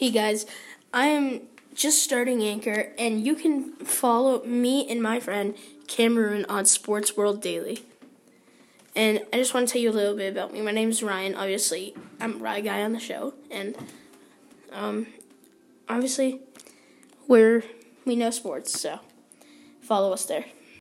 Hey guys, I am just starting Anchor, and you can follow me and my friend Cameron on Sports World Daily. And I just want to tell you a little bit about me. My name is Ryan. Obviously, I'm Rye Guy on the show, and um, obviously, we're we know sports, so follow us there.